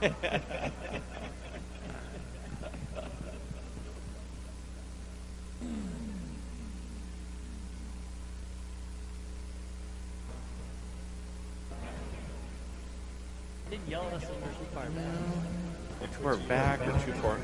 Didn't yell at us when we were too far back. Far back or too far.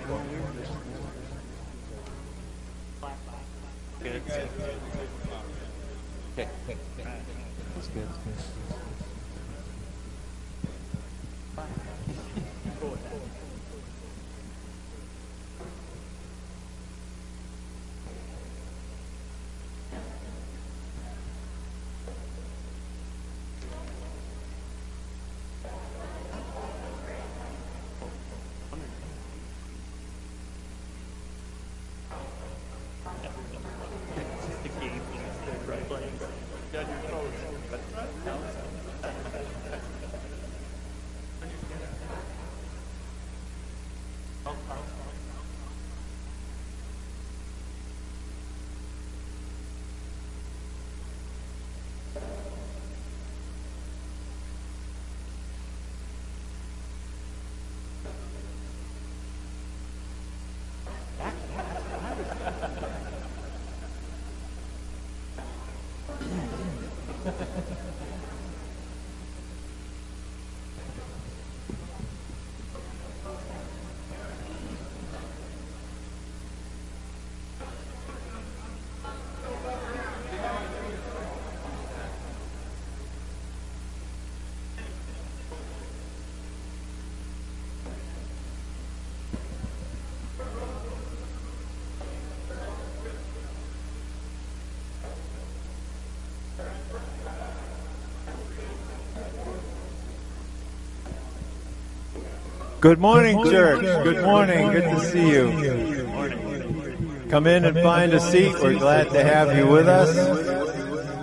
Good morning, church. Good morning. Good to see you. Come in and find a seat. We're glad to have you with us.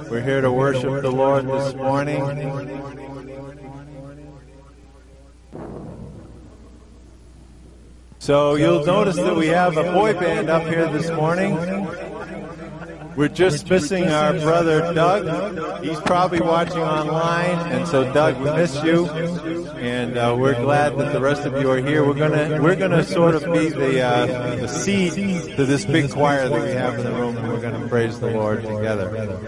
We're here to worship the Lord this morning. So you'll notice that we have a boy band up here this morning. We're just missing our brother Doug. He's probably watching online, and so Doug, we miss you, and uh, we're glad that the rest of you are here. We're gonna we're gonna sort of be the uh, the seed to this big choir that we have in the room, and we're gonna praise the Lord together.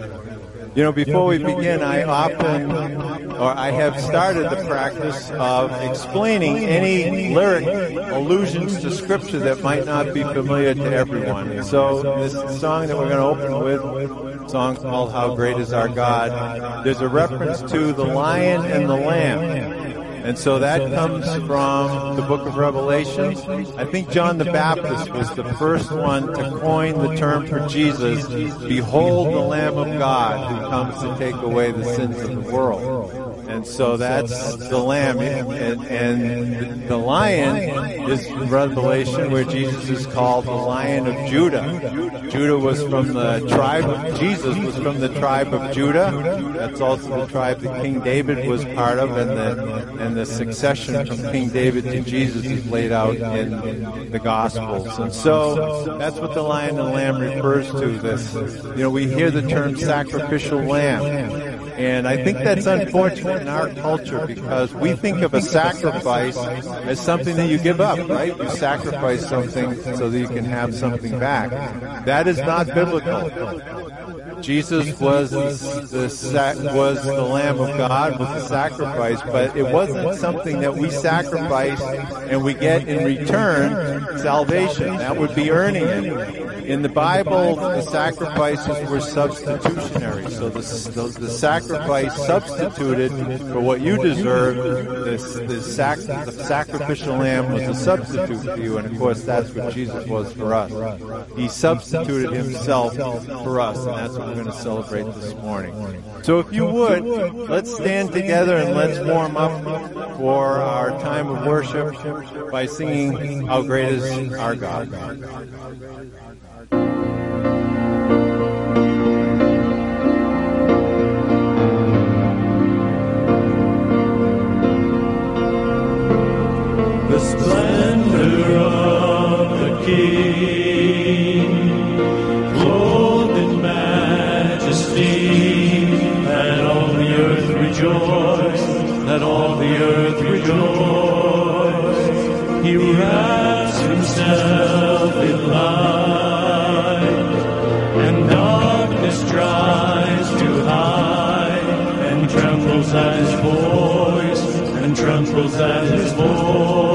You know, before we begin, I often, or I have started the practice of explaining any lyric allusions to Scripture that might not be familiar to everyone. So this song that we're going to open with, song called "How Great Is Our God," there's a reference to the lion and the lamb. And so that comes from the book of Revelation. I think John the Baptist was the first one to coin the term for Jesus, behold the Lamb of God who comes to take away the sins of the world. And so that's the lamb. And, and the lion is Revelation where Jesus is called the Lion of Judah. Judah was from the tribe of, Jesus was from the tribe of Judah. That's also the tribe that King David was part of and the, and the succession from King David to Jesus is laid out in the Gospels. And so that's what the lion and the lamb refers to this. You know, we hear the term sacrificial lamb. And I think that's unfortunate in our culture because we think of a sacrifice as something that you give up, right? You sacrifice something so that you can have something back. That is not biblical. Jesus was the, sac- was the Lamb of God, was the sacrifice, but it wasn't something that we sacrifice and we get in return salvation. That would be earning it. In the Bible, the sacrifices were substitutionary, so the, the, the sacrifice substituted for what you deserved. The, the, sac- the sacrificial lamb was a substitute for you, and of course, that's what Jesus was for us. He substituted himself for us, and that's what we're going to celebrate this morning. So if you would, let's stand together and let's warm up for our time of worship by singing How Great is Our God. the splendor of the King, and his voice.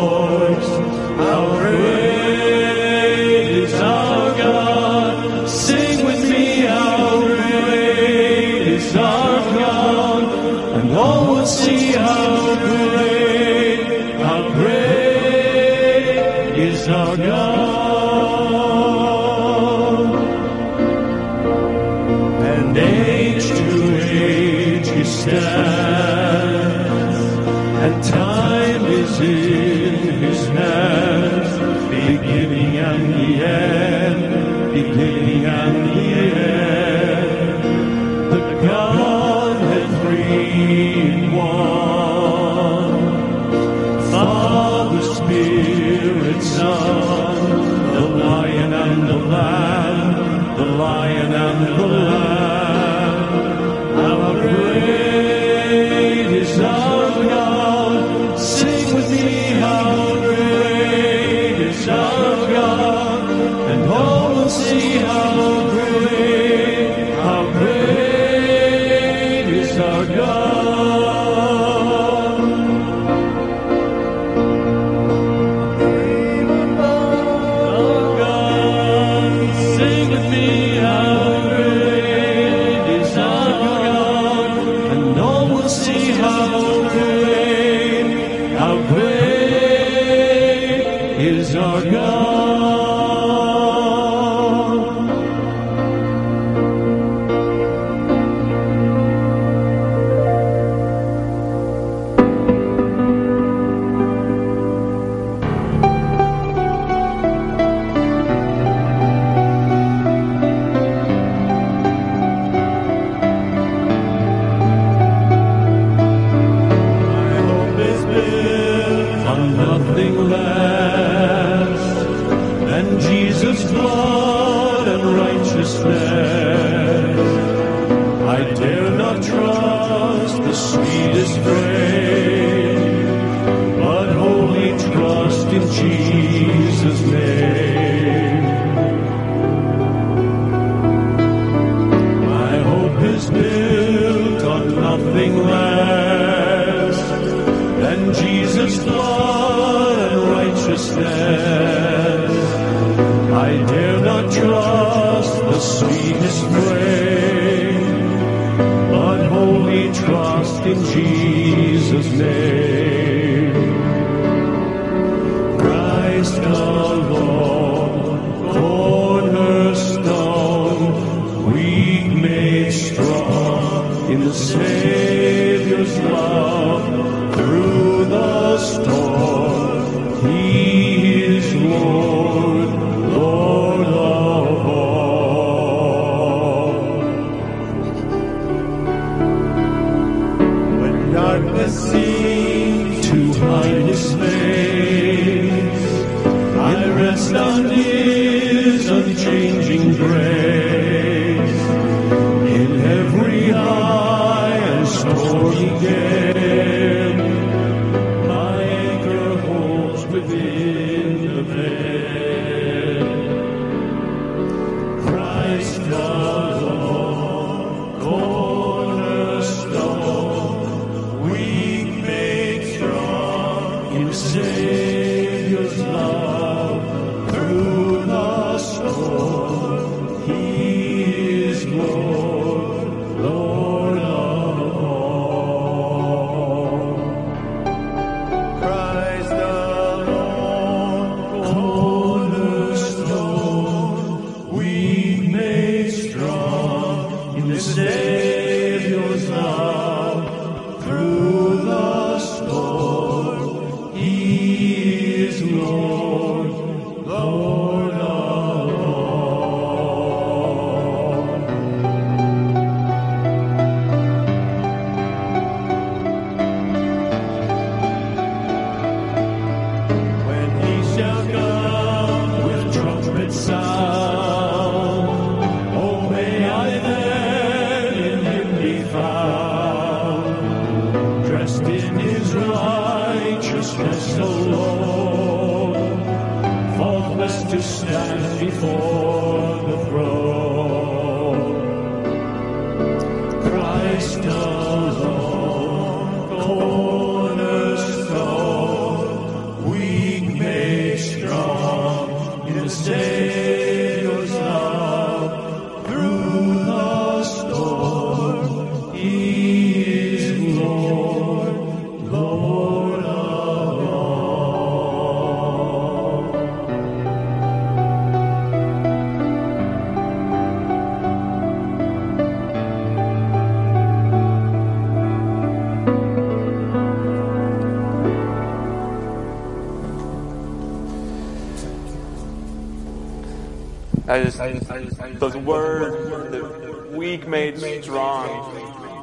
In the Savior's love I just, those words, the weak made strong,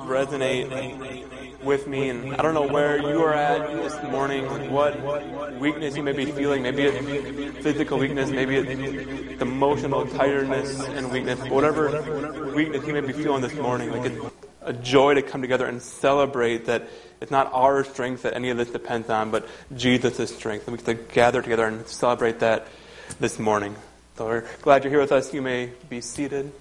resonate with me. And I don't know where you are at this morning, what weakness you may be feeling. Maybe it's physical weakness, maybe it's emotional tiredness and weakness. Whatever weakness you may be feeling this morning, like it's a joy to come together and celebrate that it's not our strength that any of this depends on, but Jesus' strength. And we get to gather together and celebrate that this morning. So we're glad you're here with us. You may be seated.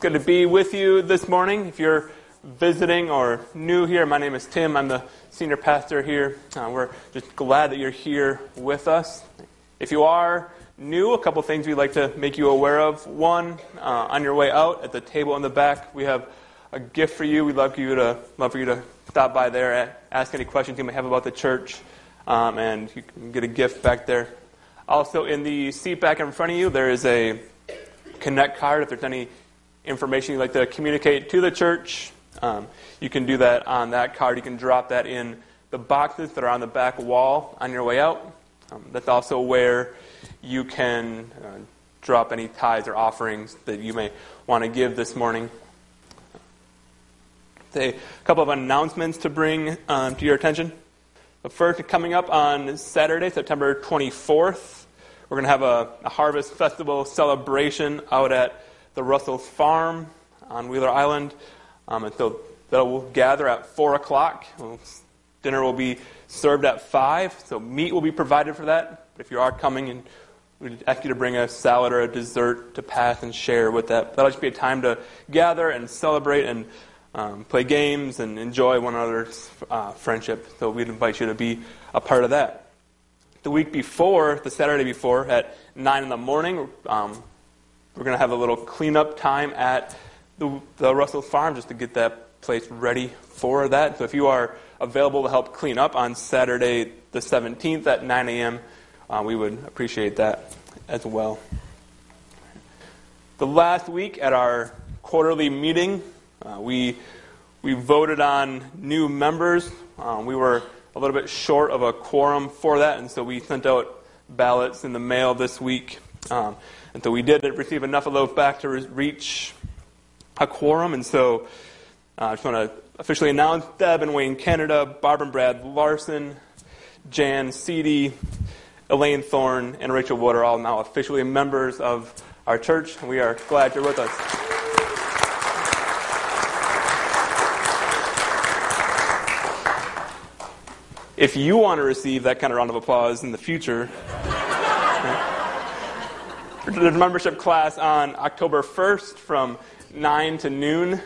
Good to be with you this morning. If you're visiting or new here, my name is Tim. I'm the senior pastor here. Uh, we're just glad that you're here with us. If you are new, a couple things we'd like to make you aware of. One, uh, on your way out at the table in the back, we have a gift for you. We'd love you to love for you to stop by there, ask any questions you may have about the church, um, and you can get a gift back there. Also, in the seat back in front of you, there is a connect card. If there's any information you'd like to communicate to the church, um, you can do that on that card. You can drop that in the boxes that are on the back wall on your way out. Um, that's also where you can uh, drop any tithes or offerings that you may want to give this morning. A couple of announcements to bring um, to your attention. The first, coming up on Saturday, September 24th, we're going to have a, a harvest festival celebration out at the Russell's Farm on Wheeler Island. Um, and so they'll gather at 4 o'clock. Dinner will be served at 5, so meat will be provided for that. But if you are coming, and we'd ask you to bring a salad or a dessert to pass and share with that. That'll just be a time to gather and celebrate and um, play games and enjoy one another's uh, friendship. So we'd invite you to be a part of that. The week before, the Saturday before, at 9 in the morning, um, we're going to have a little cleanup time at the, the Russell Farm just to get that place ready for that. So if you are available to help clean up on Saturday the 17th at 9 a.m., uh, we would appreciate that as well. The last week at our quarterly meeting, uh, we, we voted on new members. Um, we were a little bit short of a quorum for that, and so we sent out ballots in the mail this week. Um, and so we did receive enough of those back to reach a quorum. And so uh, I just want to officially announce Deb and Wayne Canada, Barbara and Brad Larson, Jan Seedy, Elaine Thorne, and Rachel Wood are all now officially members of our church. We are glad you're with us. If you want to receive that kind of round of applause in the future, there's a membership class on October 1st from 9 to noon.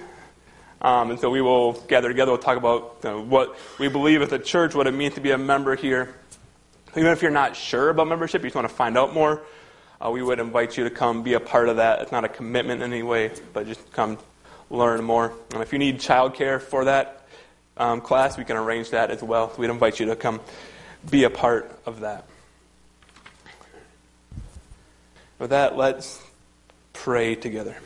Um, and so we will gather together. We'll talk about you know, what we believe as a church, what it means to be a member here. Even if you're not sure about membership, you just want to find out more, uh, we would invite you to come be a part of that. It's not a commitment in any way, but just come learn more. And if you need childcare for that um, class, we can arrange that as well. So we'd invite you to come be a part of that. With that, let's pray together.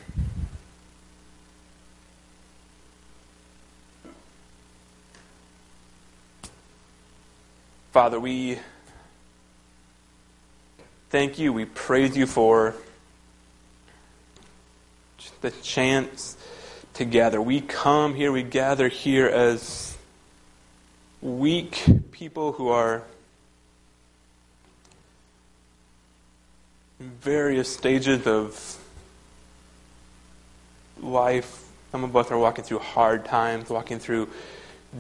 Father, we thank you. We praise you for the chance to gather. We come here, we gather here as weak people who are in various stages of life. Some of us are walking through hard times, walking through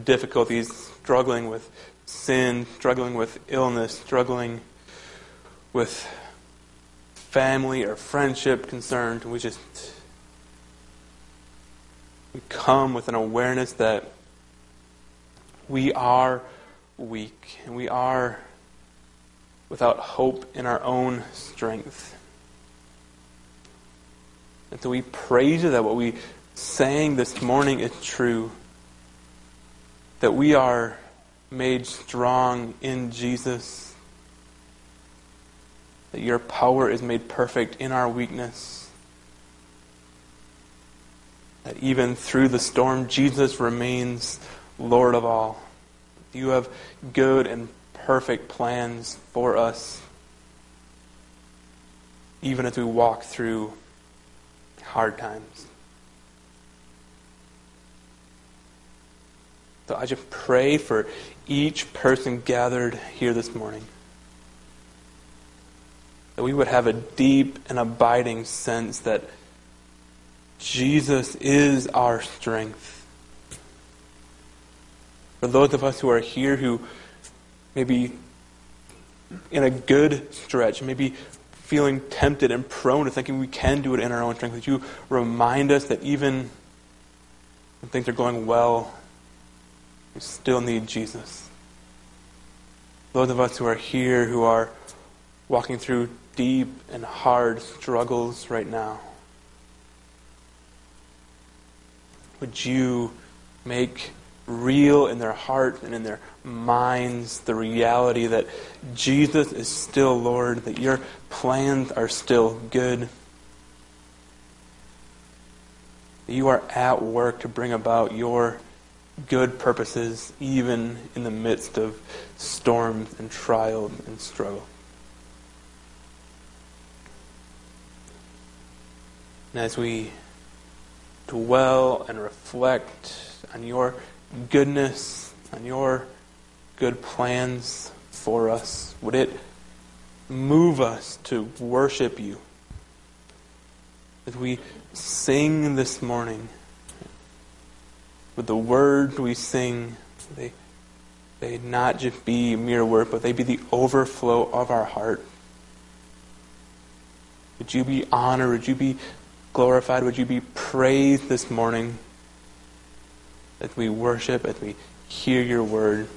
difficulties, struggling with sin, struggling with illness, struggling with family or friendship concerns. We just we come with an awareness that we are weak and we are without hope in our own strength. And so we praise you that what we sang this morning is true. That we are made strong in Jesus. That your power is made perfect in our weakness. That even through the storm, Jesus remains Lord of all. You have good and perfect plans for us, even as we walk through hard times. So I just pray for each person gathered here this morning that we would have a deep and abiding sense that Jesus is our strength. For those of us who are here who maybe in a good stretch, maybe feeling tempted and prone to thinking we can do it in our own strength, that you remind us that even when things are going well, we still need Jesus. Those of us who are here who are walking through deep and hard struggles right now, would you make real in their hearts and in their minds the reality that Jesus is still Lord, that your plans are still good, that you are at work to bring about your good purposes even in the midst of storms and trials and struggle. And as we dwell and reflect on your goodness, on your good plans for us, would it move us to worship you? As we sing this morning, with the words we sing, they, they not just be mere words, but they be the overflow of our heart. Would you be honored? Would you be glorified? Would you be praised this morning as we worship, as we hear your word?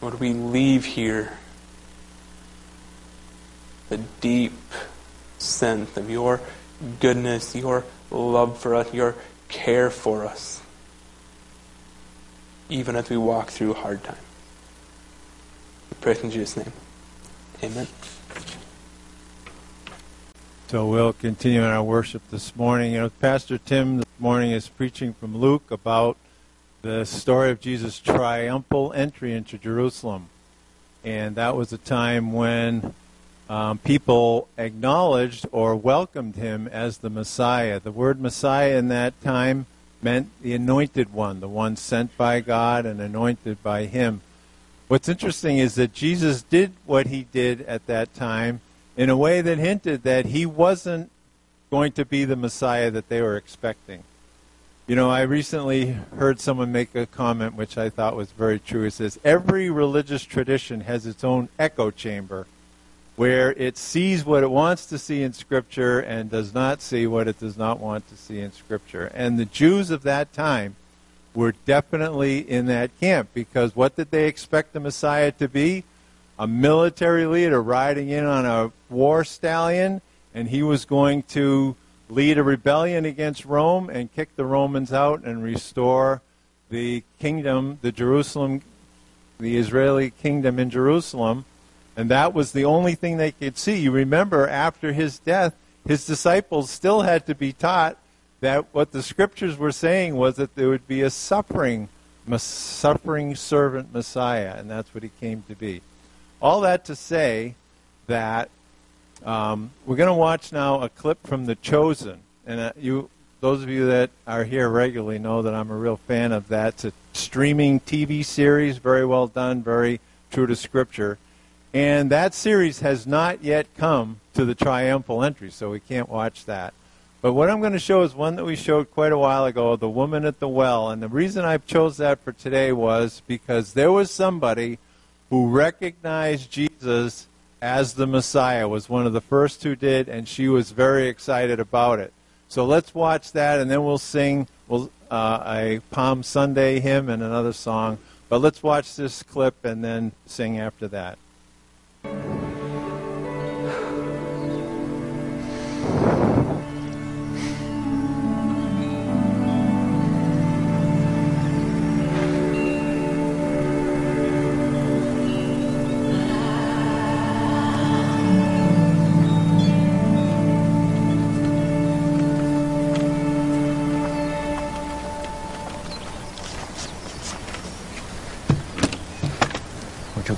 Would we leave here the deep sense of your goodness, your love for us, your care for us, even as we walk through hard times. We pray in Jesus' name. Amen. So we'll continue in our worship this morning. You know, Pastor Tim this morning is preaching from Luke about the story of Jesus' triumphal entry into Jerusalem. And that was a time when um, people acknowledged or welcomed him as the Messiah. The word Messiah in that time meant the anointed one, the one sent by God and anointed by him. What's interesting is that Jesus did what he did at that time in a way that hinted that he wasn't going to be the Messiah that they were expecting. You know, I recently heard someone make a comment which I thought was very true. It says, Every religious tradition has its own echo chamber where it sees what it wants to see in Scripture and does not see what it does not want to see in Scripture. And the Jews of that time were definitely in that camp because what did they expect the Messiah to be? A military leader riding in on a war stallion, and he was going to lead a rebellion against Rome and kick the Romans out and restore the kingdom, the Jerusalem, the Israeli kingdom in Jerusalem and that was the only thing they could see. You remember, after his death, his disciples still had to be taught that what the scriptures were saying was that there would be a suffering, suffering servant Messiah, and that's what he came to be. All that to say that um, we're going to watch now a clip from The Chosen, and uh, you, those of you that are here regularly know that I'm a real fan of that. It's a streaming TV series, very well done, very true to Scripture. And that series has not yet come to the triumphal entry, so we can't watch that. But what I'm going to show is one that we showed quite a while ago, The Woman at the Well. And the reason I chose that for today was because there was somebody who recognized Jesus as the Messiah, was one of the first who did, and she was very excited about it. So let's watch that, and then we'll sing we'll, uh, a Palm Sunday hymn and another song. But let's watch this clip and then sing after that.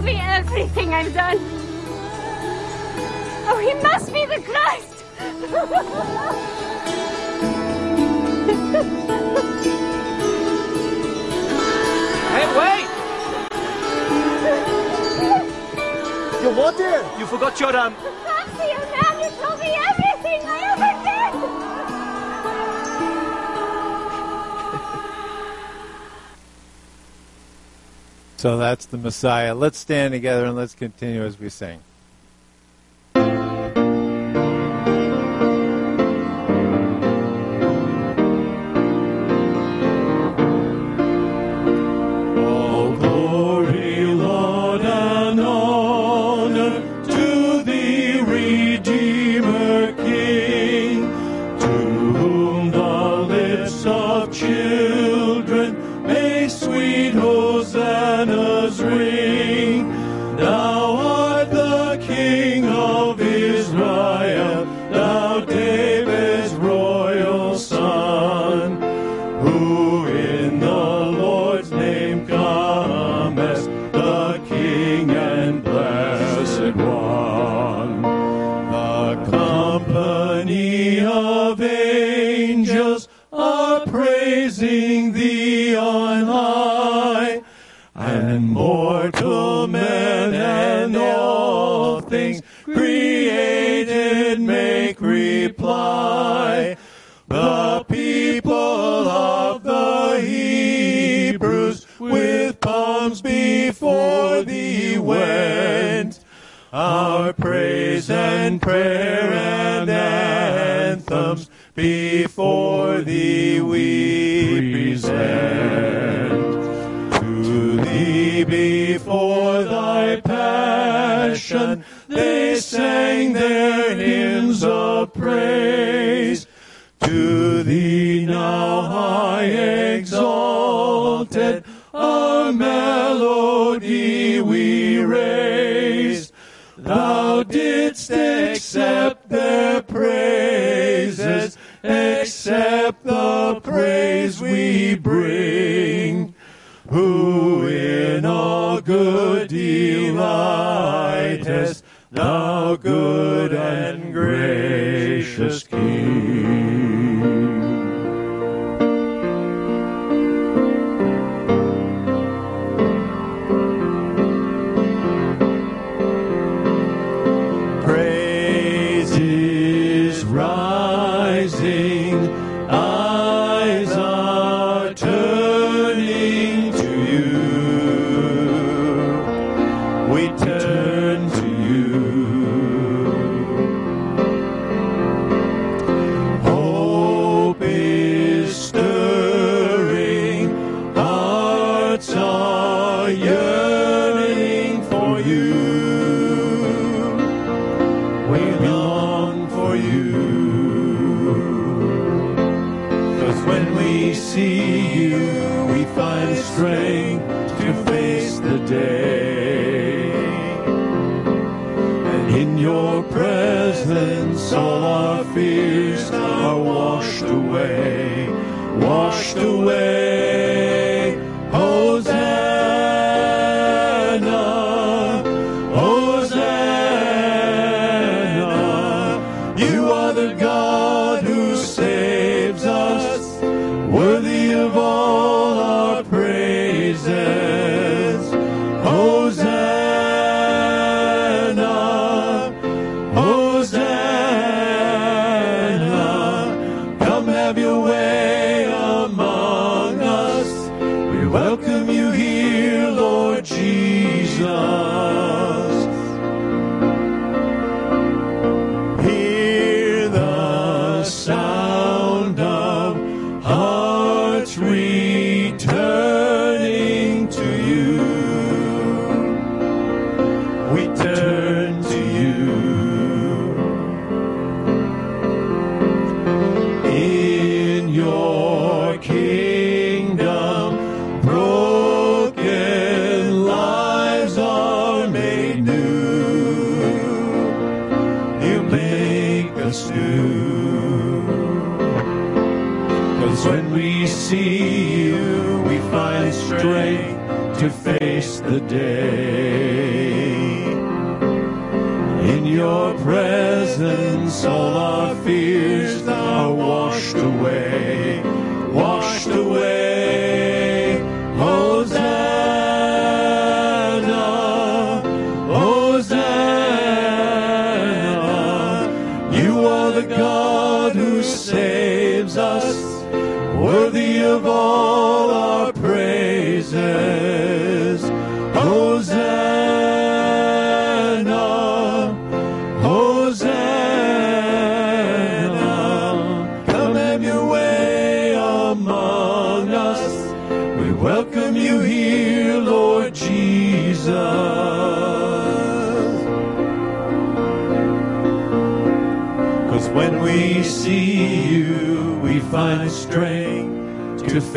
Man told me everything I've done. Oh, he must be the Christ. Hey, wait! You what there? You forgot your um. So that's the Messiah. Let's stand together and let's continue as we sing. In your presence, all our fears are washed away, washed away.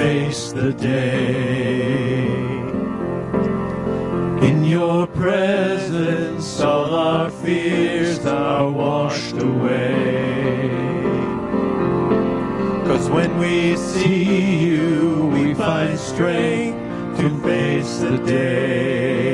Face the day. In your presence, all our fears are washed away. Cause when we see you, we find strength to face the day.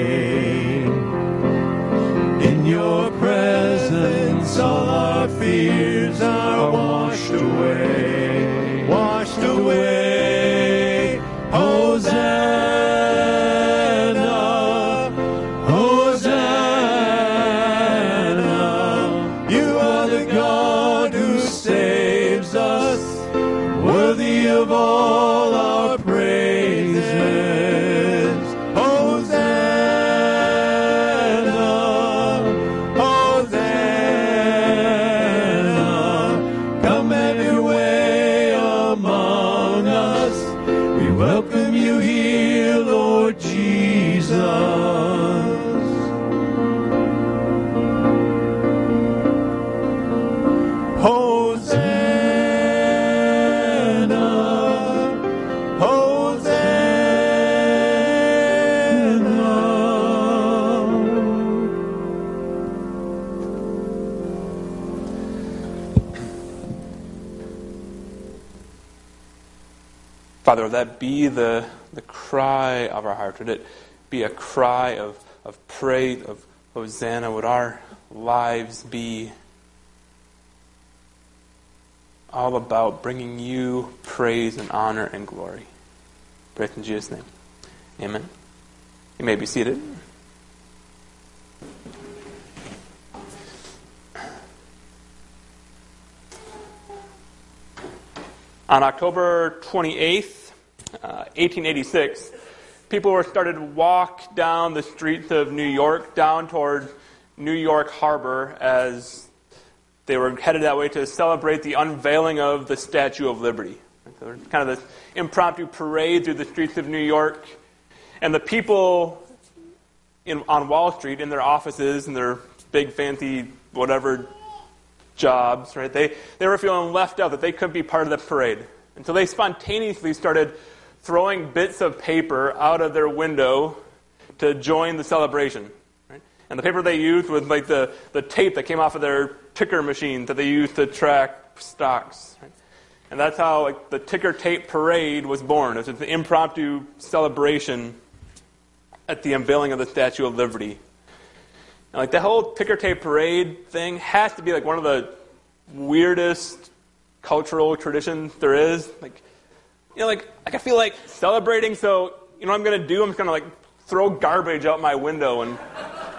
The, the cry of our heart? Would it be a cry of, of praise, of Hosanna? Would our lives be all about bringing you praise and honor and glory? Pray in Jesus' name. Amen. You may be seated. On October 28th, uh, 1886, people were started to walk down the streets of New York down toward New York Harbor as they were headed that way to celebrate the unveiling of the Statue of Liberty. So kind of this impromptu parade through the streets of New York, and the people in, on Wall Street in their offices and their big fancy whatever jobs, right? They, they were feeling left out, that they couldn't be part of the parade. And so they spontaneously started throwing bits of paper out of their window to join the celebration. Right? And the paper they used was like the, the tape that came off of their ticker machine that they used to track stocks. Right? And that's how like, the ticker tape parade was born. It was an impromptu celebration at the unveiling of the Statue of Liberty. And like the whole ticker tape parade thing has to be like one of the weirdest cultural traditions there is. Like, you know, like, like I feel like celebrating. So you know, what I'm gonna do. I'm just gonna like throw garbage out my window and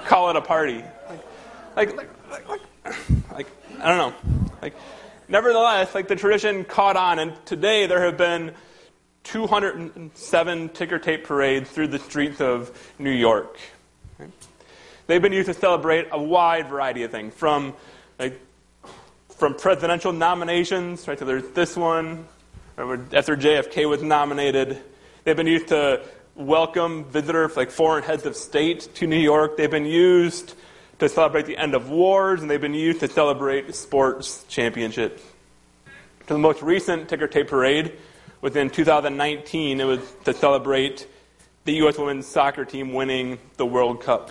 call it a party. Like, like, like, like, like I don't know. Like, nevertheless, like the tradition caught on, and today there have been 207 ticker tape parades through the streets of New York. They've been used to celebrate a wide variety of things, from like from presidential nominations, right? So there's this one, after JFK was nominated. They've been used to welcome visitors, like foreign heads of state, to New York. They've been used to celebrate the end of wars, and they've been used to celebrate sports championships. To the most recent ticker tape parade within 2019, it was to celebrate the U.S. women's soccer team winning the World Cup.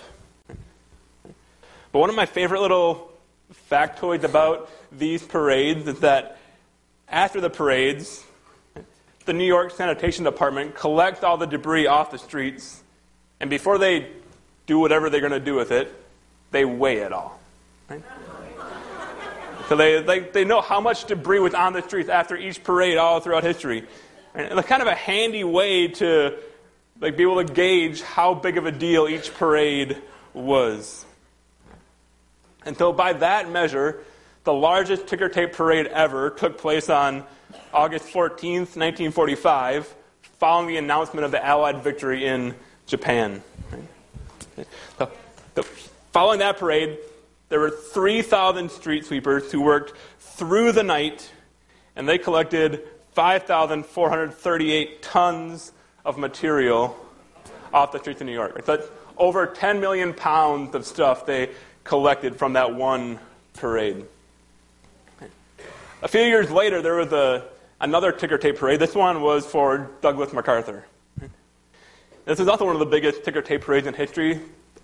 But one of my favorite little factoids about these parades is that after the parades, the New York Sanitation Department collects all the debris off the streets, and before they do whatever they're going to do with it, they weigh it all. Right? So they, they, they know how much debris was on the streets after each parade all throughout history. And it's kind of a handy way to like, be able to gauge how big of a deal each parade was. And so, by that measure, the largest ticker tape parade ever took place on August 14th, 1945, following the announcement of the Allied victory in Japan. So, following that parade, there were 3,000 street sweepers who worked through the night, and they collected 5,438 tons of material off the streets of New York. So that's over 10 million pounds of stuff they collected from that one parade. A few years later, there was a, another ticker tape parade. This one was for Douglas MacArthur. This is also one of the biggest ticker tape parades in history.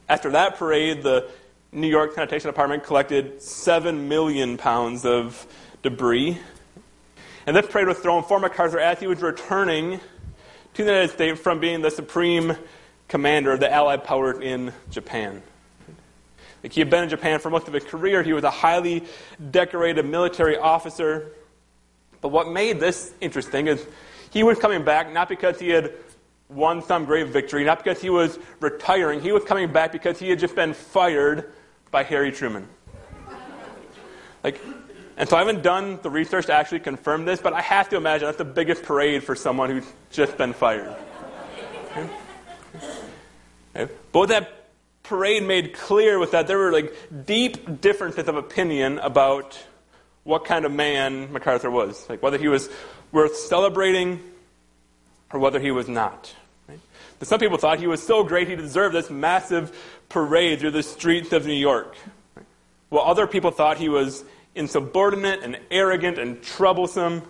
After that parade, the New York Sanitation Department collected 7 million pounds of debris. And this parade was thrown for MacArthur as he was returning to the United States from being the supreme commander of the Allied powers in Japan. He had been in Japan for most of his career. He was a highly decorated military officer. But what made this interesting is he was coming back not because he had won some great victory, not because he was retiring. He was coming back because he had just been fired by Harry Truman. Like, and so I haven't done the research to actually confirm this, but I have to imagine that's the biggest parade for someone who's just been fired. Okay? Okay. But what that parade made clear with that there were like deep differences of opinion about what kind of man MacArthur was, like whether he was worth celebrating or whether he was not. Right? some people thought he was so great he deserved this massive parade through the streets of New York, right? while other people thought he was insubordinate and arrogant and troublesome,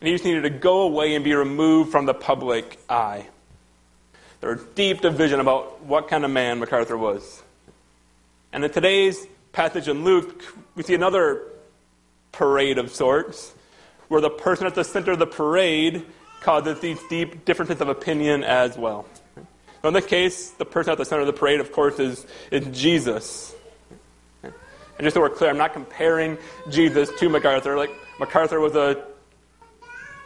and he just needed to go away and be removed from the public eye. There was deep division about what kind of man MacArthur was. And in today's passage in Luke, we see another parade of sorts, where the person at the center of the parade causes these deep differences of opinion as well. So in this case, the person at the center of the parade, of course, is, is Jesus. And just so we're clear, I'm not comparing Jesus to MacArthur. Like, MacArthur was a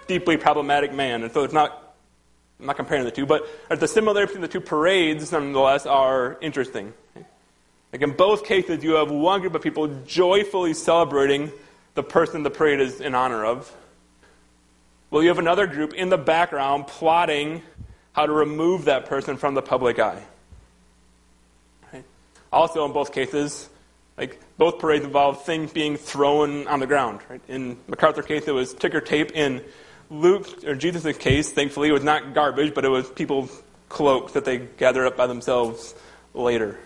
deeply problematic man, and so it's not I'm not comparing the two, but the similarities between the two parades, nonetheless, are interesting. Like in both cases, you have one group of people joyfully celebrating the person the parade is in honor of. Well, you have another group in the background plotting how to remove that person from the public eye. Right? Also, in both cases, like both parades involve things being thrown on the ground. Right? In MacArthur case, it was ticker tape. In Luke, or Jesus' case, thankfully, was not garbage, but it was people's cloaks that they gathered up by themselves later.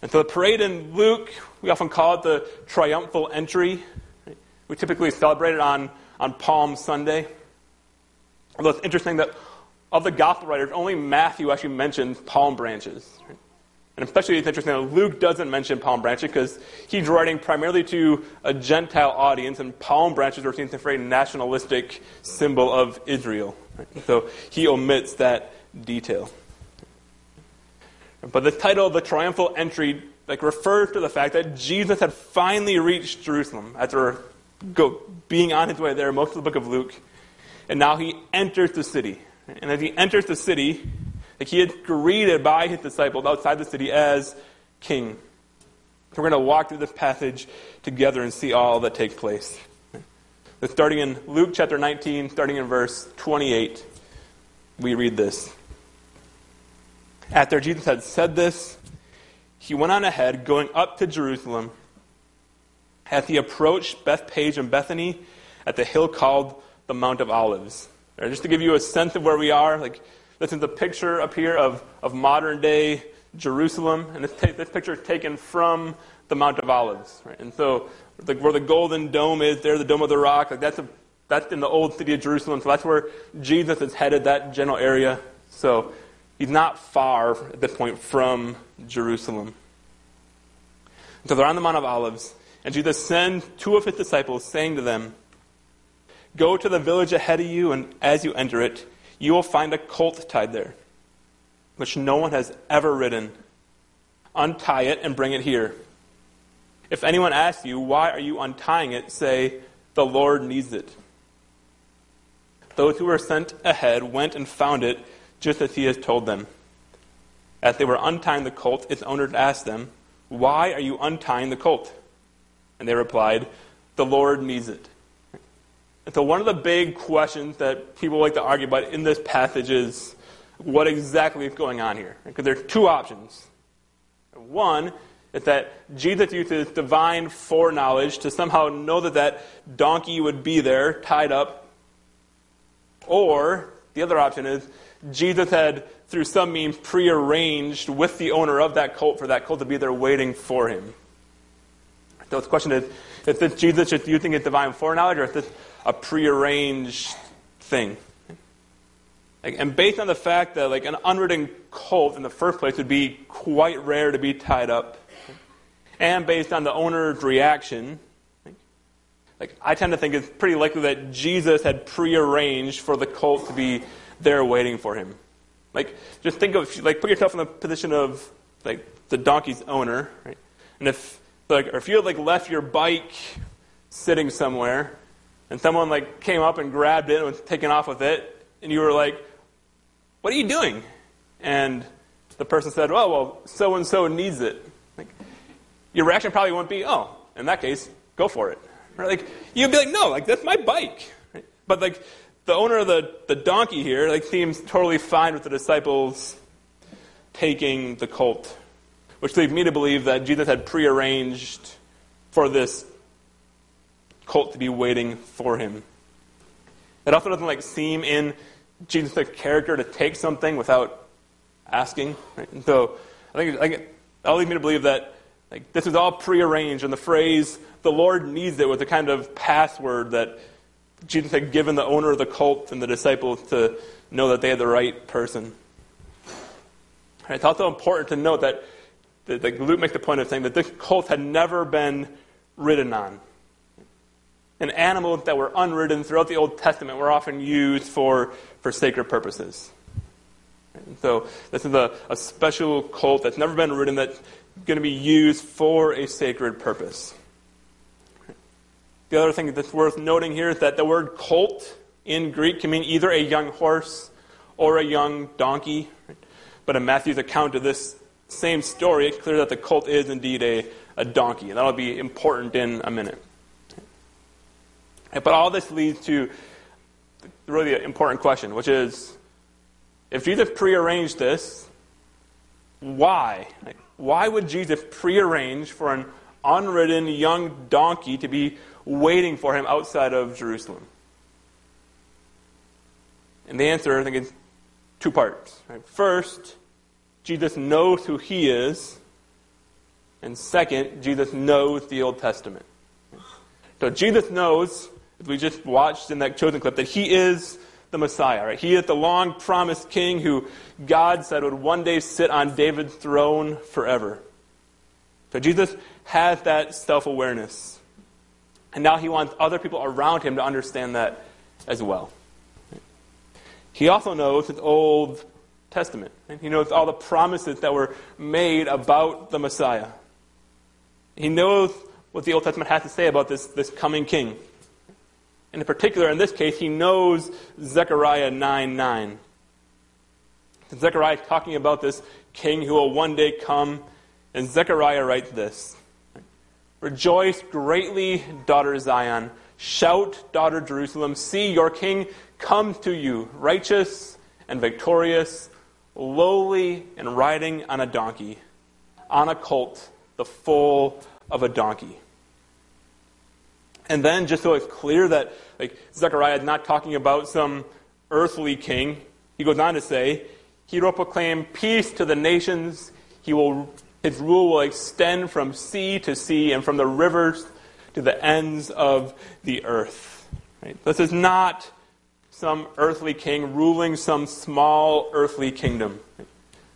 And so the parade in Luke, we often call it the triumphal entry. We typically celebrate it on, on Palm Sunday. Although it's interesting that of the gospel writers, only Matthew actually mentions palm branches. And especially it's interesting that Luke doesn't mention palm branches because he's writing primarily to a Gentile audience, and palm branches are seen as a very nationalistic symbol of Israel. So he omits that detail. But the title, of the triumphal entry, like refers to the fact that Jesus had finally reached Jerusalem after go, being on his way there most of the book of Luke, and now he enters the city. And as he enters the city, like he is greeted by his disciples outside the city as king. So we're going to walk through this passage together and see all that takes place. Starting in Luke chapter 19, starting in verse 28, we read this. After Jesus had said this, he went on ahead, going up to Jerusalem. As he approached Bethphage and Bethany at the hill called the Mount of Olives. Right, just to give you a sense of where we are, like this is a picture up here of, of modern day Jerusalem, and this, this picture is taken from the Mount of Olives. Right? And so, like where the golden dome is, there, the Dome of the Rock, like that's a, that's in the old city of Jerusalem. So that's where Jesus is headed, that general area. So he's not far at this point from Jerusalem. So they're on the Mount of Olives, and Jesus sends two of his disciples, saying to them, Go to the village ahead of you, and as you enter it, you will find a colt tied there, which no one has ever ridden. Untie it and bring it here. If anyone asks you, Why are you untying it? say, The Lord needs it. Those who were sent ahead went and found it just as he has told them. As they were untying the colt, its owner asked them, Why are you untying the colt? And they replied, The Lord needs it. And so, one of the big questions that people like to argue about in this passage is what exactly is going on here? Because there are two options. One is that Jesus uses divine foreknowledge to somehow know that that donkey would be there, tied up. Or the other option is Jesus had, through some means, prearranged with the owner of that colt for that colt to be there waiting for him. So the question is, is this Jesus just using his divine foreknowledge, or is this a prearranged thing. And based on the fact that like an unwritten colt in the first place would be quite rare to be tied up, and based on the owner's reaction, like I tend to think it's pretty likely that Jesus had prearranged for the colt to be there waiting for him. Like just think of like put yourself in the position of like the donkey's owner, right? And if like or if you had like left your bike sitting somewhere and someone like came up and grabbed it and was taken off with it, and you were like, "What are you doing?" And the person said, "Oh, well, so and so needs it." Like, your reaction probably won't be, "Oh, in that case, go for it." Like you'd be like, "No, like that's my bike." Right? But like the owner of the, the donkey here like seems totally fine with the disciples taking the colt, which leads me to believe that Jesus had prearranged for this colt to be waiting for him. It also doesn't like seem in Jesus' character to take something without asking. Right? And so I think, that leads me to believe that like this is all prearranged, and the phrase "the Lord needs it" was a kind of password that Jesus had given the owner of the cult and the disciples to know that they had the right person. It's also important to note that, that, that Luke makes the point of saying that this colt had never been ridden on and animals that were unridden throughout the Old Testament were often used for, for sacred purposes. And so this is a, a special colt that's never been ridden that's going to be used for a sacred purpose. The other thing that's worth noting here is that the word colt in Greek can mean either a young horse or a young donkey. But in Matthew's account of this same story, it's clear that the colt is indeed a, a donkey. And that'll be important in a minute. But all this leads to really an important question, which is if Jesus prearranged this, why? why would Jesus prearrange for an unridden young donkey to be waiting for him outside of Jerusalem? And the answer, I think, is two parts. Right? First, Jesus knows who he is. And second, Jesus knows the Old Testament. So Jesus knows as we just watched in that chosen clip, that he is the Messiah, right? He is the long promised king who God said would one day sit on David's throne forever. So Jesus has that self awareness. And now he wants other people around him to understand that as well. He also knows his Old Testament. And he knows all the promises that were made about the Messiah. He knows what the Old Testament has to say about this, this coming king. And in particular, in this case, he knows Zechariah 9 9. Zechariah is talking about this king who will one day come, and Zechariah writes this Rejoice greatly, daughter Zion. Shout, daughter Jerusalem. See, your king comes to you, righteous and victorious, lowly and riding on a donkey, on a colt, the foal of a donkey. And then, just so it's clear that like Zechariah is not talking about some earthly king, he goes on to say, He will proclaim peace to the nations. He will, his rule will extend from sea to sea and from the rivers to the ends of the earth. Right? This is not some earthly king ruling some small earthly kingdom.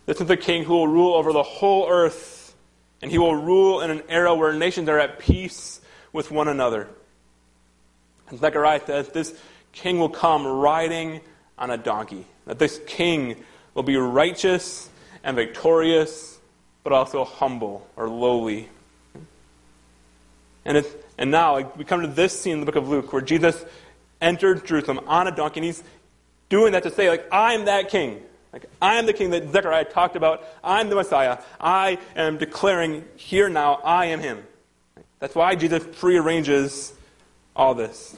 This is the king who will rule over the whole earth, and he will rule in an era where nations are at peace with one another. And Zechariah says this king will come riding on a donkey. That this king will be righteous and victorious, but also humble or lowly. And, and now we come to this scene in the book of Luke where Jesus entered Jerusalem on a donkey, and he's doing that to say, like, I'm that king. Like, I am the king that Zechariah talked about. I'm the Messiah. I am declaring here now, I am him. That's why Jesus prearranges all this.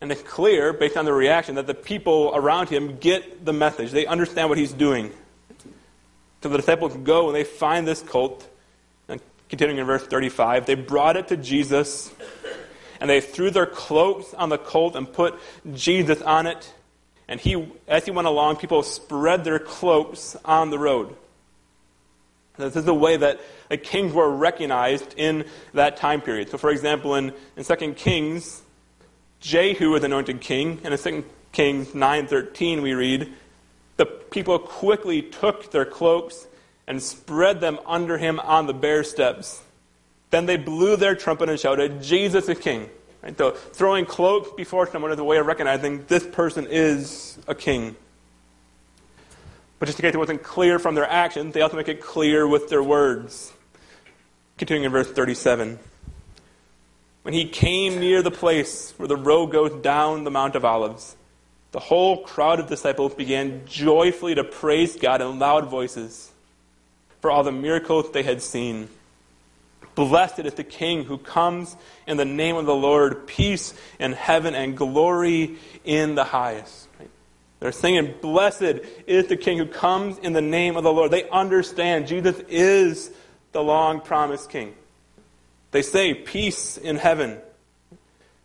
And it's clear, based on the reaction, that the people around him get the message. They understand what he's doing. So the disciples go and they find this colt. And continuing in verse 35, they brought it to Jesus, and they threw their cloaks on the colt and put Jesus on it. And he, as he went along, people spread their cloaks on the road. This is the way that kings were recognized in that time period. So, for example, in, in 2 Kings, Jehu was anointed king, and in 2 Kings 9.13 we read, The people quickly took their cloaks and spread them under him on the bare steps. Then they blew their trumpet and shouted, Jesus is king. Right? So throwing cloaks before someone is a way of recognizing this person is a king. But just in case it wasn't clear from their actions, they also make it clear with their words. Continuing in verse 37. When he came near the place where the road goes down the Mount of Olives, the whole crowd of disciples began joyfully to praise God in loud voices for all the miracles they had seen. Blessed is the King who comes in the name of the Lord, peace in heaven and glory in the highest. They're singing, Blessed is the King who comes in the name of the Lord. They understand Jesus is the long promised King. They say, Peace in heaven.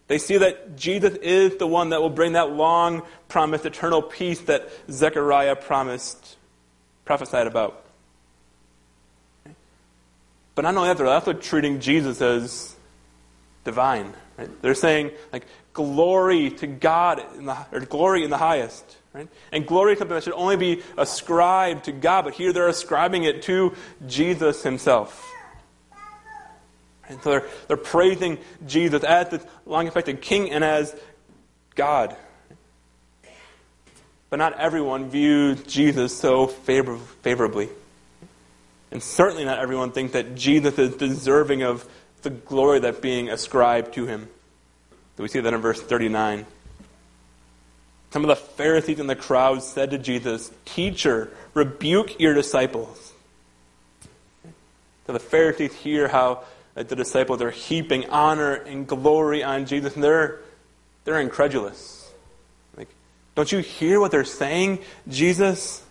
They see that Jesus is the one that will bring that long promised eternal peace that Zechariah promised, prophesied about. But not only that, they're also treating Jesus as divine. Right? They're saying, like, glory to God, in the, or glory in the highest. Right? And glory is something that should only be ascribed to God, but here they're ascribing it to Jesus himself. And so they're, they're praising Jesus as this long expected king and as God. But not everyone views Jesus so favor- favorably. And certainly not everyone thinks that Jesus is deserving of the glory that's being ascribed to him. We see that in verse 39. Some of the Pharisees in the crowd said to Jesus, Teacher, rebuke your disciples. So the Pharisees hear how the disciples are heaping honor and glory on Jesus, and they're, they're incredulous. Like, don't you hear what they're saying, Jesus?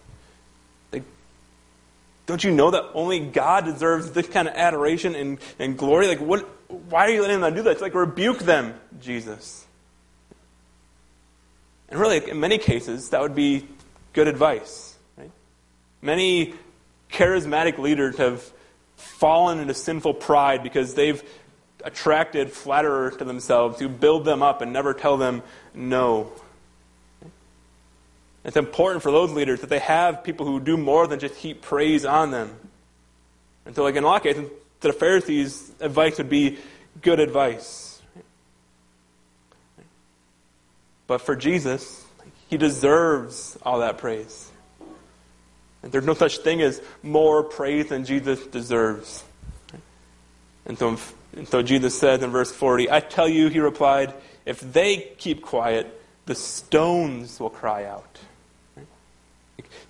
Don't you know that only God deserves this kind of adoration and, and glory? Like, what, why are you letting them do that? It's like, rebuke them, Jesus. And really, in many cases, that would be good advice. Right? Many charismatic leaders have fallen into sinful pride because they've attracted flatterers to themselves who build them up and never tell them no. It's important for those leaders that they have people who do more than just heap praise on them. And so, like in of cases, to the Pharisees, advice would be good advice. But for Jesus, he deserves all that praise. And there's no such thing as more praise than Jesus deserves. And so, and so Jesus says in verse 40, I tell you, he replied, if they keep quiet, the stones will cry out.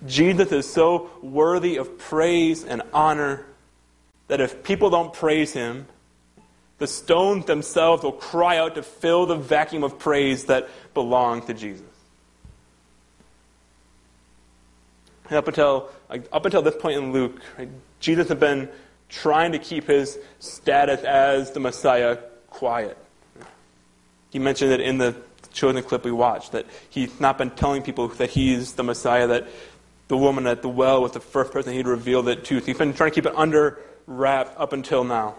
Jesus is so worthy of praise and honor that if people don't praise him, the stones themselves will cry out to fill the vacuum of praise that belongs to Jesus. And up until, like, up until this point in Luke, right, Jesus had been trying to keep his status as the Messiah quiet. He mentioned it in the chosen clip we watched that he's not been telling people that he's the Messiah, that the woman at the well was the first person he'd revealed it to. So he's been trying to keep it under wrap up until now.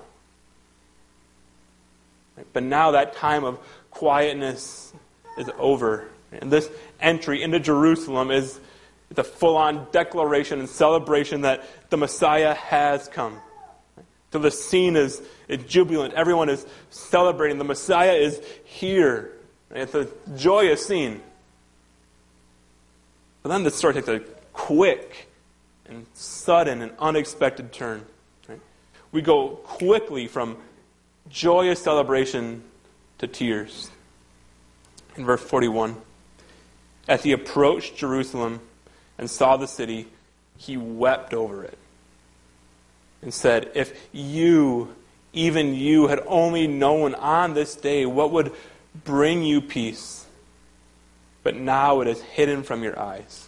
But now that time of quietness is over. And this entry into Jerusalem is the full on declaration and celebration that the Messiah has come. So the scene is, is jubilant. Everyone is celebrating. The Messiah is here. It's a joyous scene. But then the story takes a quick and sudden and unexpected turn. Right? We go quickly from joyous celebration to tears. In verse 41, as he approached Jerusalem and saw the city, he wept over it and said, If you, even you, had only known on this day what would bring you peace, but now it is hidden from your eyes.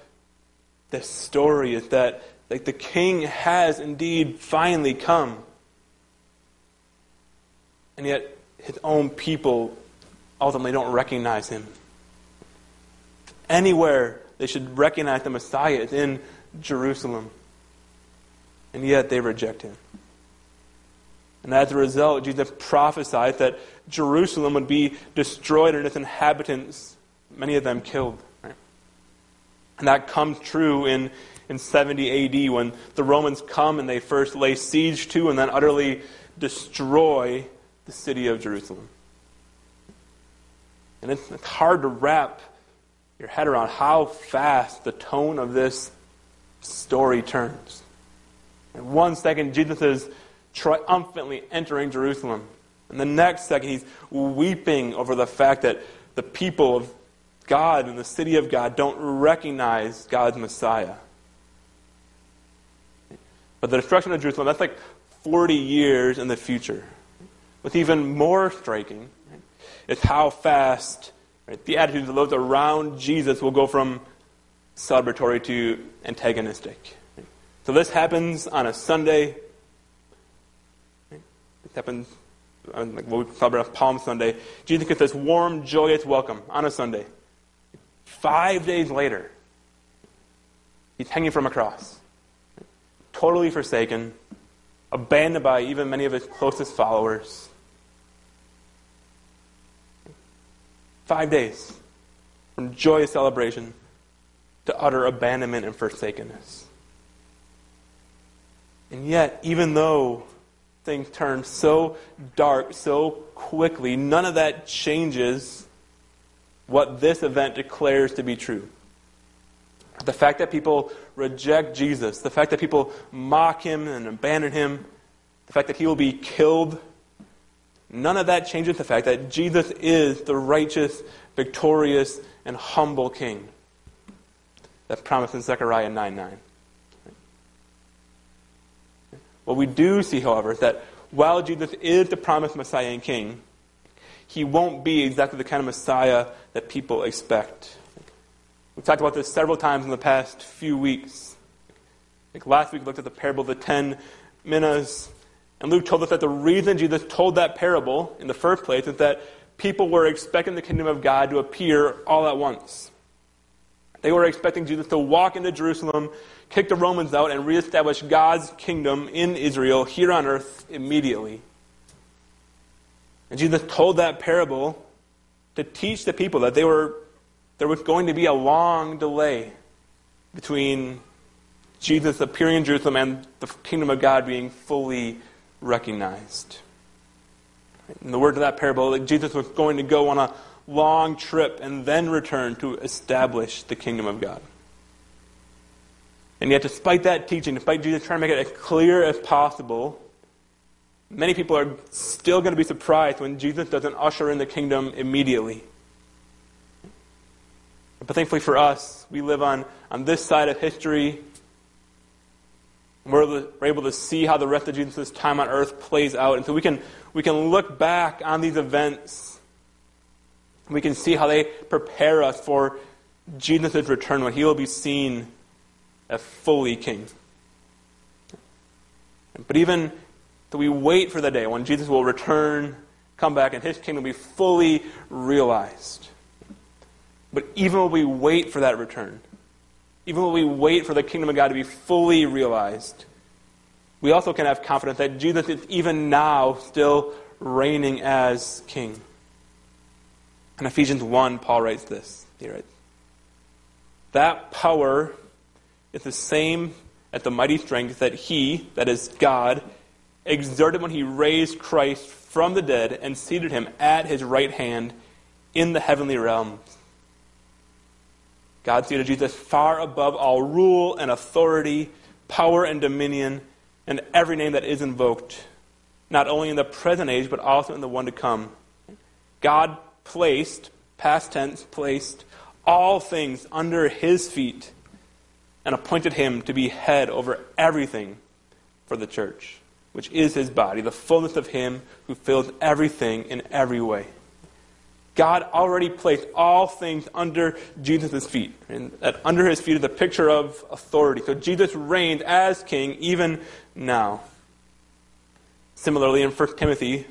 this story is that like the king has indeed finally come. And yet his own people ultimately don't recognize him. Anywhere they should recognize the Messiah is in Jerusalem. And yet they reject him. And as a result, Jesus prophesied that Jerusalem would be destroyed and its inhabitants, many of them killed. And that comes true in, in 70 AD when the Romans come and they first lay siege to and then utterly destroy the city of Jerusalem. And it's, it's hard to wrap your head around how fast the tone of this story turns. In one second, Jesus is triumphantly entering Jerusalem. And the next second, he's weeping over the fact that the people of God and the city of God don't recognize God's Messiah. But the destruction of Jerusalem, that's like 40 years in the future. What's even more striking is how fast Right? The attitudes of those around Jesus will go from celebratory to antagonistic. So this happens on a Sunday. This happens on like what we celebrate Palm Sunday. Jesus gets this warm, joyous welcome on a Sunday. Five days later, he's hanging from a cross, totally forsaken, abandoned by even many of his closest followers. Five days from joyous celebration to utter abandonment and forsakenness. And yet, even though things turn so dark so quickly, none of that changes what this event declares to be true. The fact that people reject Jesus, the fact that people mock him and abandon him, the fact that he will be killed None of that changes the fact that Jesus is the righteous, victorious, and humble King. That's promised in Zechariah 9 9. What we do see, however, is that while Jesus is the promised Messiah and King, he won't be exactly the kind of Messiah that people expect. We've talked about this several times in the past few weeks. Like last week, we looked at the parable of the ten minas, and Luke told us that the reason Jesus told that parable in the first place is that people were expecting the kingdom of God to appear all at once. They were expecting Jesus to walk into Jerusalem, kick the Romans out, and reestablish God's kingdom in Israel here on earth immediately. And Jesus told that parable to teach the people that they were, there was going to be a long delay between Jesus appearing in Jerusalem and the kingdom of God being fully recognized. In the words of that parable, Jesus was going to go on a long trip and then return to establish the kingdom of God. And yet, despite that teaching, despite Jesus trying to make it as clear as possible, many people are still going to be surprised when Jesus doesn't usher in the kingdom immediately. But thankfully for us, we live on, on this side of history. We're, able to see how the rest of Jesus' time on earth plays out. And so we can, we can look back on these events. We can see how they prepare us for Jesus' return when he will be seen as fully king. But even that we wait for the day when Jesus will return, come back, and his kingdom will be fully realized. But even when we wait for that return, even when we wait for the kingdom of God to be fully realized, we also can have confidence that Jesus is even now still reigning as king. In Ephesians 1, Paul writes this. He writes, That power is the same as the mighty strength that he, that is God, exerted when he raised Christ from the dead and seated him at his right hand in the heavenly realms. God seated Jesus far above all rule and authority, power and dominion, and every name that is invoked, not only in the present age, but also in the one to come. God placed, past tense, placed all things under his feet and appointed him to be head over everything for the church which is his body, the fullness of him who fills everything in every way. God already placed all things under Jesus' feet. And that under his feet is a picture of authority. So Jesus reigns as king even now. Similarly, in 1 Timothy,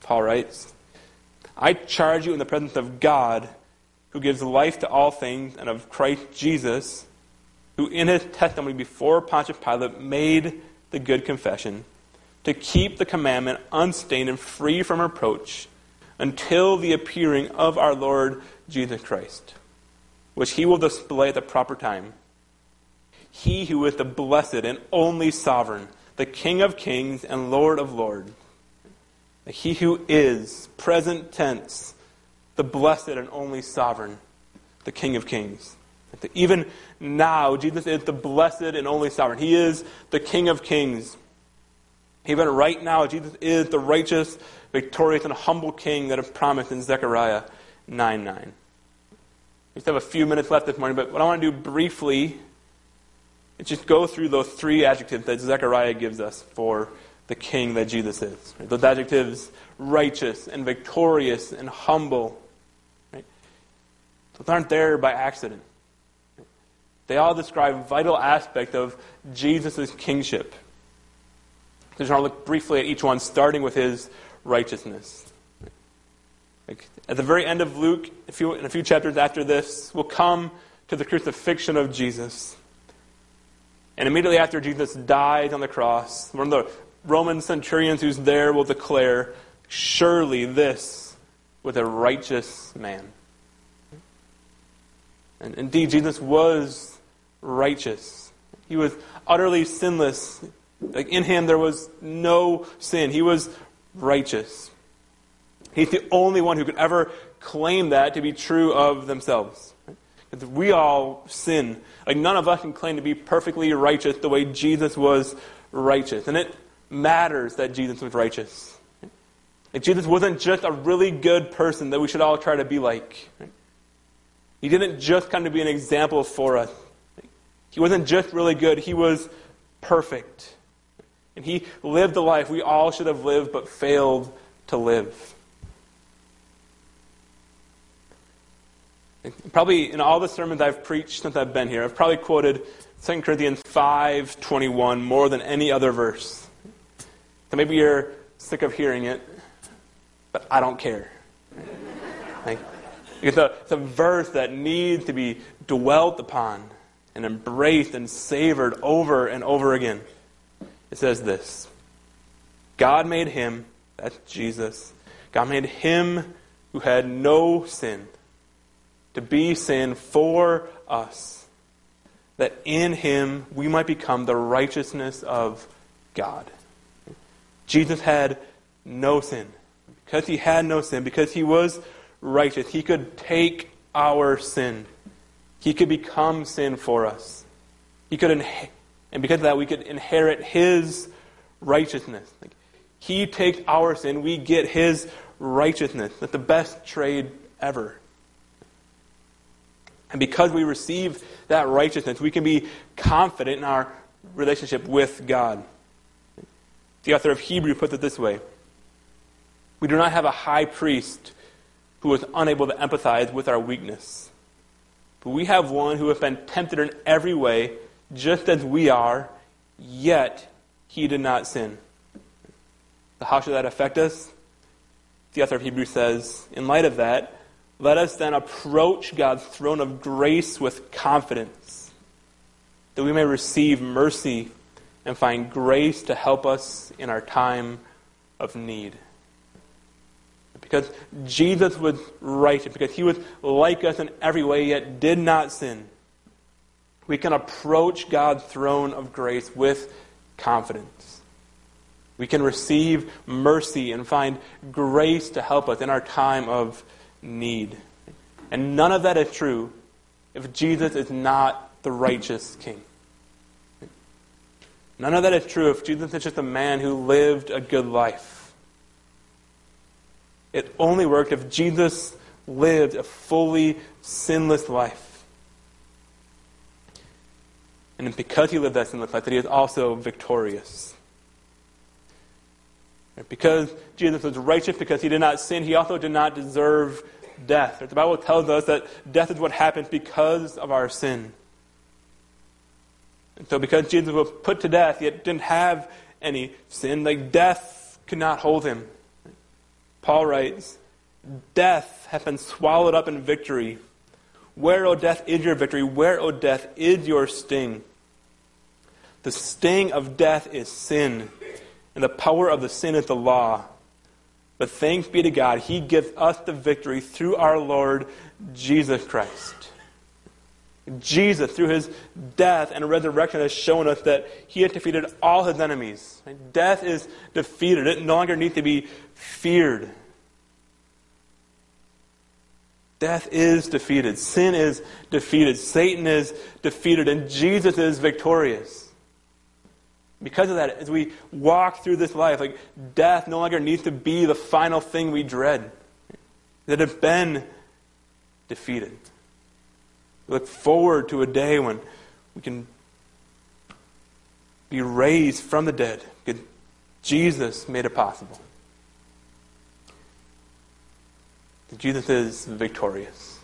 Paul writes, I charge you in the presence of God, who gives life to all things, and of Christ Jesus, who in his testimony before Pontius Pilate made the good confession to keep the commandment unstained and free from reproach until the appearing of our Lord Jesus Christ, which he will display at the proper time. He who is the blessed and only sovereign, the King of kings and Lord of lords. He who is, present tense, the blessed and only sovereign, the King of kings. Even now, Jesus is the blessed and only sovereign. He is the King of kings. Even right now, Jesus is the righteous, victorious, and humble king that is promised in Zechariah 9 9. We just have a few minutes left this morning, but what I want to do briefly is just go through those three adjectives that Zechariah gives us for the king that Jesus is. Those adjectives righteous and victorious and humble. Right? Those aren't there by accident. They all describe vital aspects of Jesus' kingship. Just want to look briefly at each one, starting with his righteousness. Like, at the very end of Luke, a few, in a few chapters after this, we'll come to the crucifixion of Jesus. And immediately after Jesus dies on the cross, one of the Roman centurions who's there will declare, Surely this was a righteous man. And indeed, Jesus was righteous. He was utterly sinless. Like in him there was no sin. He was righteous. He's the only one who could ever claim that to be true of themselves. We all sin. Like none of us can claim to be perfectly righteous the way Jesus was righteous. And it matters that Jesus was righteous. Like Jesus wasn't just a really good person that we should all try to be like. He didn't just come to be an example for us. He wasn't just really good, he was perfect. And he lived the life we all should have lived but failed to live. Probably in all the sermons I've preached since I've been here, I've probably quoted 2 Corinthians 5:21 more than any other verse. So maybe you're sick of hearing it, but I don't care. Like, it's, a, it's a verse that needs to be dwelt upon and embraced and savored over and over again. It says this God made him, that's Jesus, God made him who had no sin to be sin for us, that in him we might become the righteousness of God. Jesus had no sin. Because he had no sin, because he was righteous, he could take our sin. He could become sin for us. He could, and because of that, we could inherit his righteousness. Like, he takes our sin, we get his righteousness. That's the best trade ever. And because we receive that righteousness, we can be confident in our relationship with God. The author of Hebrew puts it this way We do not have a high priest who is unable to empathize with our weakness, but we have one who has been tempted in every way, just as we are, yet he did not sin. So, how should that affect us? The author of Hebrews says, in light of that, let us then approach God's throne of grace with confidence, that we may receive mercy and find grace to help us in our time of need. Because Jesus was righteous, because he was like us in every way, yet did not sin, we can approach God's throne of grace with confidence. We can receive mercy and find grace to help us in our time of need. And none of that is true if Jesus is not the righteous king. None of that is true if Jesus is just a man who lived a good life. It only worked if Jesus lived a fully sinless life. And because he lived that sinless life, that he is also victorious. Because Jesus was righteous, because he did not sin, he also did not deserve death. The Bible tells us that death is what happens because of our sin. And so, because Jesus was put to death, yet didn't have any sin, like death could not hold him. Paul writes, Death hath been swallowed up in victory. Where, O death, is your victory? Where, O death, is your sting? The sting of death is sin and the power of the sin is the law. But thanks be to God, He gives us the victory through our Lord Jesus Christ. Jesus, through His death and resurrection, has shown us that He has defeated all His enemies. Death is defeated, it no longer needs to be feared. Death is defeated. Sin is defeated. Satan is defeated. And Jesus is victorious. Because of that, as we walk through this life, like death no longer needs to be the final thing we dread. That have been defeated. We look forward to a day when we can be raised from the dead. Jesus made it possible. Jesus is victorious.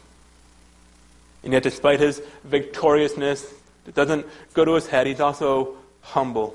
And yet, despite his victoriousness, it doesn't go to his head. He's also humble.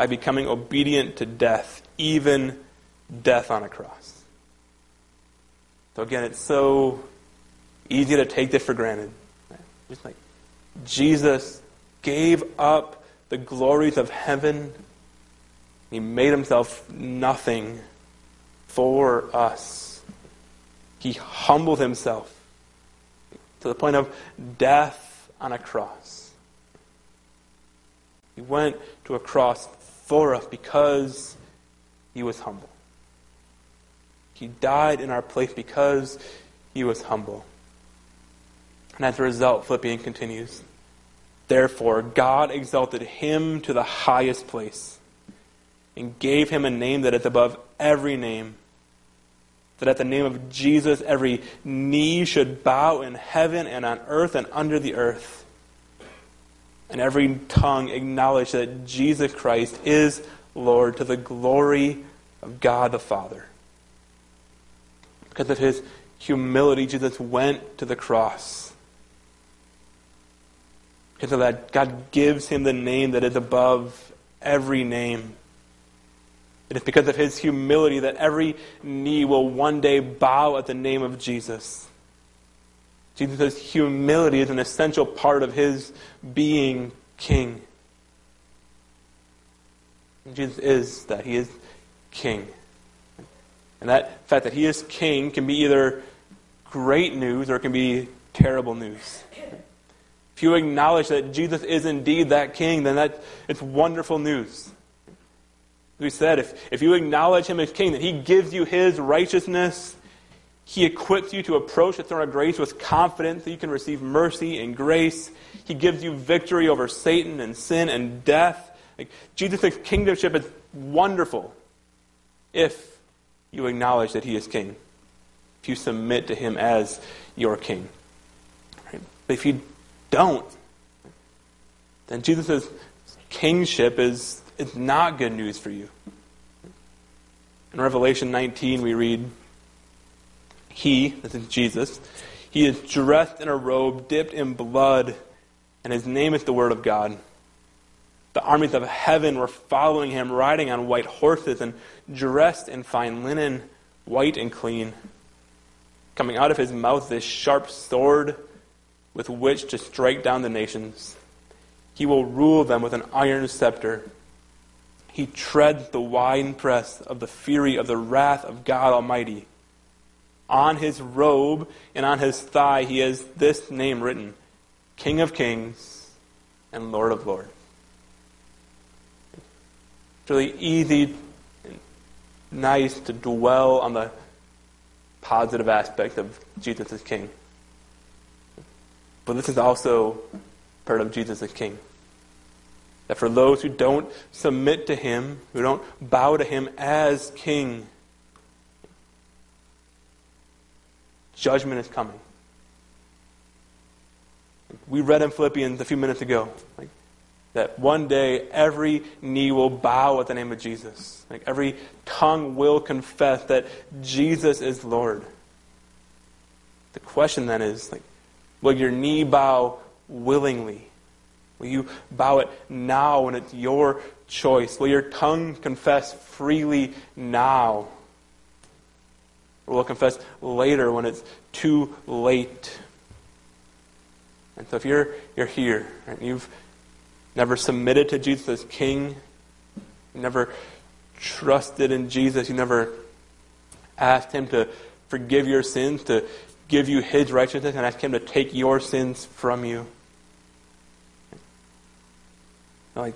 by becoming obedient to death, even death on a cross. So again, it's so easy to take this for granted. Just like Jesus gave up the glories of heaven. He made himself nothing for us. He humbled himself to the point of death on a cross. He went to a cross for us because he was humble. He died in our place because he was humble. And as a result, Philippian continues Therefore, God exalted him to the highest place and gave him a name that is above every name. That at the name of Jesus, every knee should bow in heaven and on earth and under the earth. And every tongue acknowledge that Jesus Christ is Lord to the glory of God the Father. Because of his humility, Jesus went to the cross because of that, God gives him the name that is above every name. It is because of his humility that every knee will one day bow at the name of Jesus. Jesus' humility is an essential part of his being king. And Jesus is that. He is king. And that fact that he is king can be either great news or it can be terrible news. If you acknowledge that Jesus is indeed that king, then that, it's wonderful news. We said, if, if you acknowledge him as king, that he gives you his righteousness, he equips you to approach the throne of grace with confidence that you can receive mercy and grace. He gives you victory over Satan and sin and death. Like, Jesus' kingdomship is wonderful if you acknowledge that he is king, if you submit to him as your king. Right? But if you don't, then Jesus' kingship is, is not good news for you. In Revelation 19, we read, He, this is Jesus, he is dressed in a robe dipped in blood, and his name is the Word of God. The armies of heaven were following him, riding on white horses and dressed in fine linen, white and clean. Coming out of his mouth this sharp sword with which to strike down the nations. He will rule them with an iron scepter. He treads the winepress of the fury of the wrath of God Almighty. On his robe and on his thigh he has this name written King of Kings and Lord of Lords. It's really easy and nice to dwell on the positive aspect of Jesus as King. But this is also part of Jesus as King. That for those who don't submit to Him, who don't bow to Him as King, judgment is coming. We read in Philippians a few minutes ago like, that one day every knee will bow at the name of Jesus. Like every tongue will confess that Jesus is Lord. The question then is like, Will your knee bow willingly? Will you bow it now when it's your choice? Will your tongue confess freely now? Or will confess later when it's too late? And so if you're, you're here and you've never submitted to Jesus as King, you never trusted in Jesus, you never asked Him to forgive your sins, to give you his righteousness and ask him to take your sins from you. Like,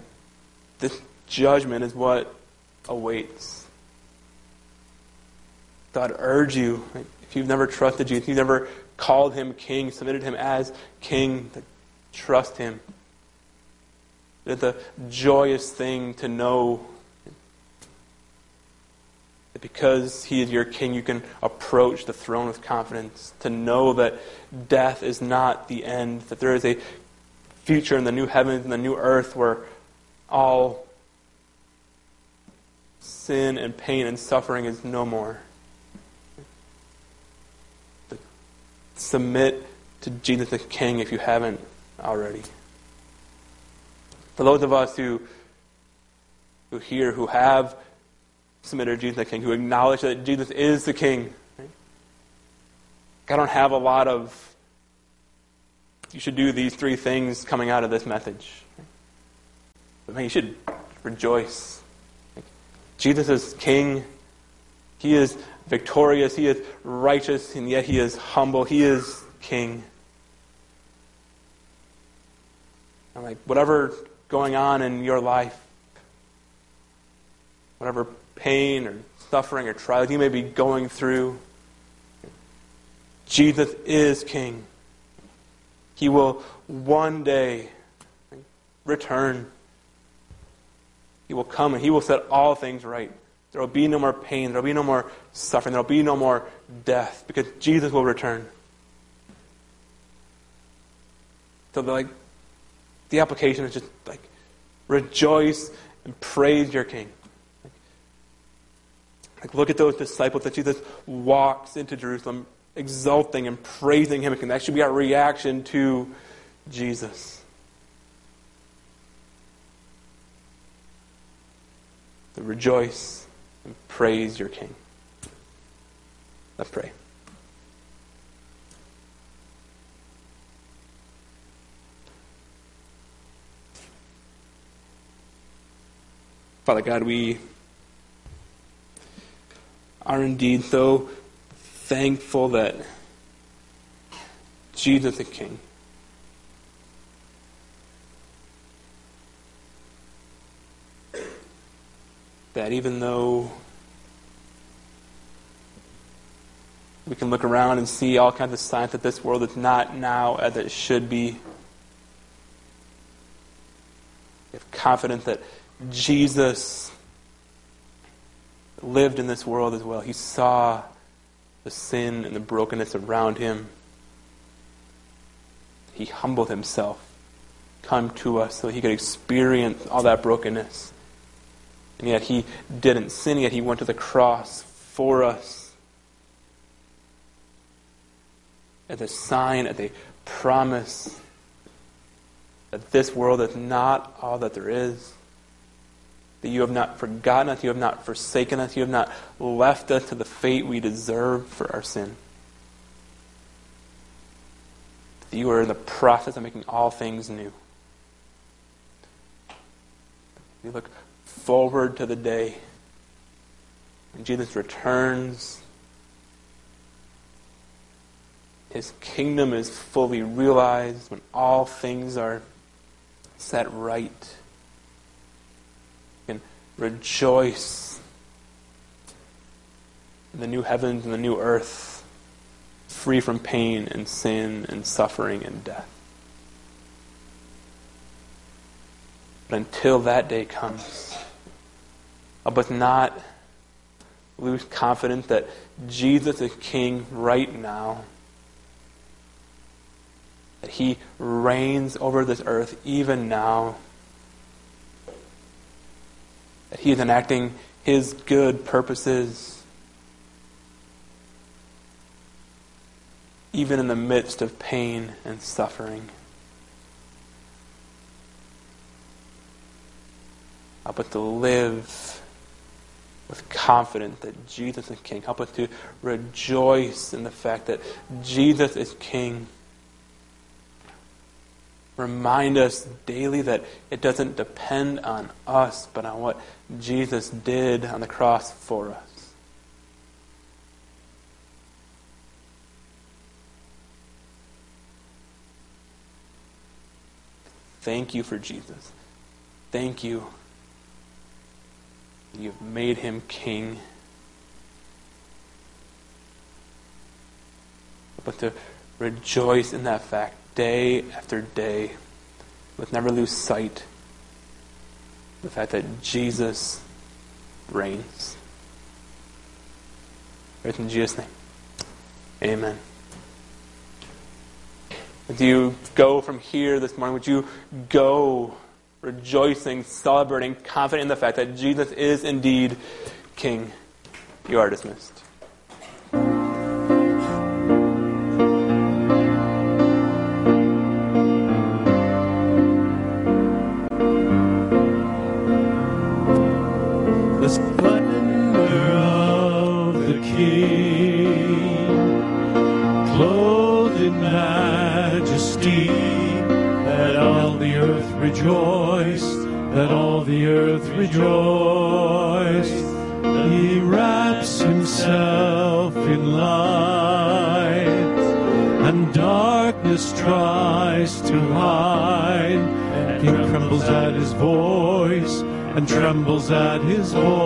this judgment is what awaits. God urge you, if you've never trusted Jesus, if you've never called him king, submitted him as king, trust him. It's a joyous thing to know that because He is your King, you can approach the throne with confidence, to know that death is not the end, that there is a future in the new heavens and the new earth where all sin and pain and suffering is no more. Submit to Jesus the King if you haven't already. For those of us who who hear, who have submitted to Jesus the King, who acknowledge that Jesus is the King. Right? I don't have a lot of you should do these three things coming out of this message. But man, you should rejoice. Jesus is King. He is victorious. He is righteous, and yet he is humble. He is King. And like whatever going on in your life, whatever pain or suffering or trials you may be going through, Jesus is King. He will one day return. He will come and he will set all things right. There will be no more pain. There will be no more suffering. There will be no more death because Jesus will return. So, like, the application is just like rejoice and praise your King. Like, look at those disciples that Jesus walks into Jerusalem exulting and praising him. And that should be our reaction to Jesus. To rejoice and praise your King. Let's pray. Father God, we are indeed so thankful that Jesus is King. That even though we can look around and see all kinds of signs that this world is not now as it should be, we have confidence that Jesus lived in this world as well. He saw the sin and the brokenness around him. He humbled himself, come to us so he could experience all that brokenness. And yet he didn't sin, yet he went to the cross for us as a sign, as a promise that this world is not all that there is that you have not forgotten us, you have not forsaken us, you have not left us to the fate we deserve for our sin. That you are in the process of making all things new. We look forward to the day when Jesus returns. His kingdom is fully realized when all things are set right And rejoice in the new heavens and the new earth, free from pain and sin and suffering and death. But until that day comes, help us not lose confidence that Jesus is King right now. That he reigns over this earth even now that he is enacting his good purposes even in the midst of pain and suffering. Help us to live with confidence that Jesus is King. Help us to rejoice in the fact that Jesus is King. Remind us daily that it doesn't depend on us, but on what Jesus did on the cross for us. Thank you for Jesus. Thank you. You've made him king. But to rejoice in that fact day after day, but never lose sight the fact that Jesus reigns. Right in Jesus' name. Amen. As you go from here this morning, would you go rejoicing, celebrating, confident in the fact that Jesus is indeed King? You are dismissed. At his voice.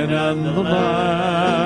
Lion and the Lamb.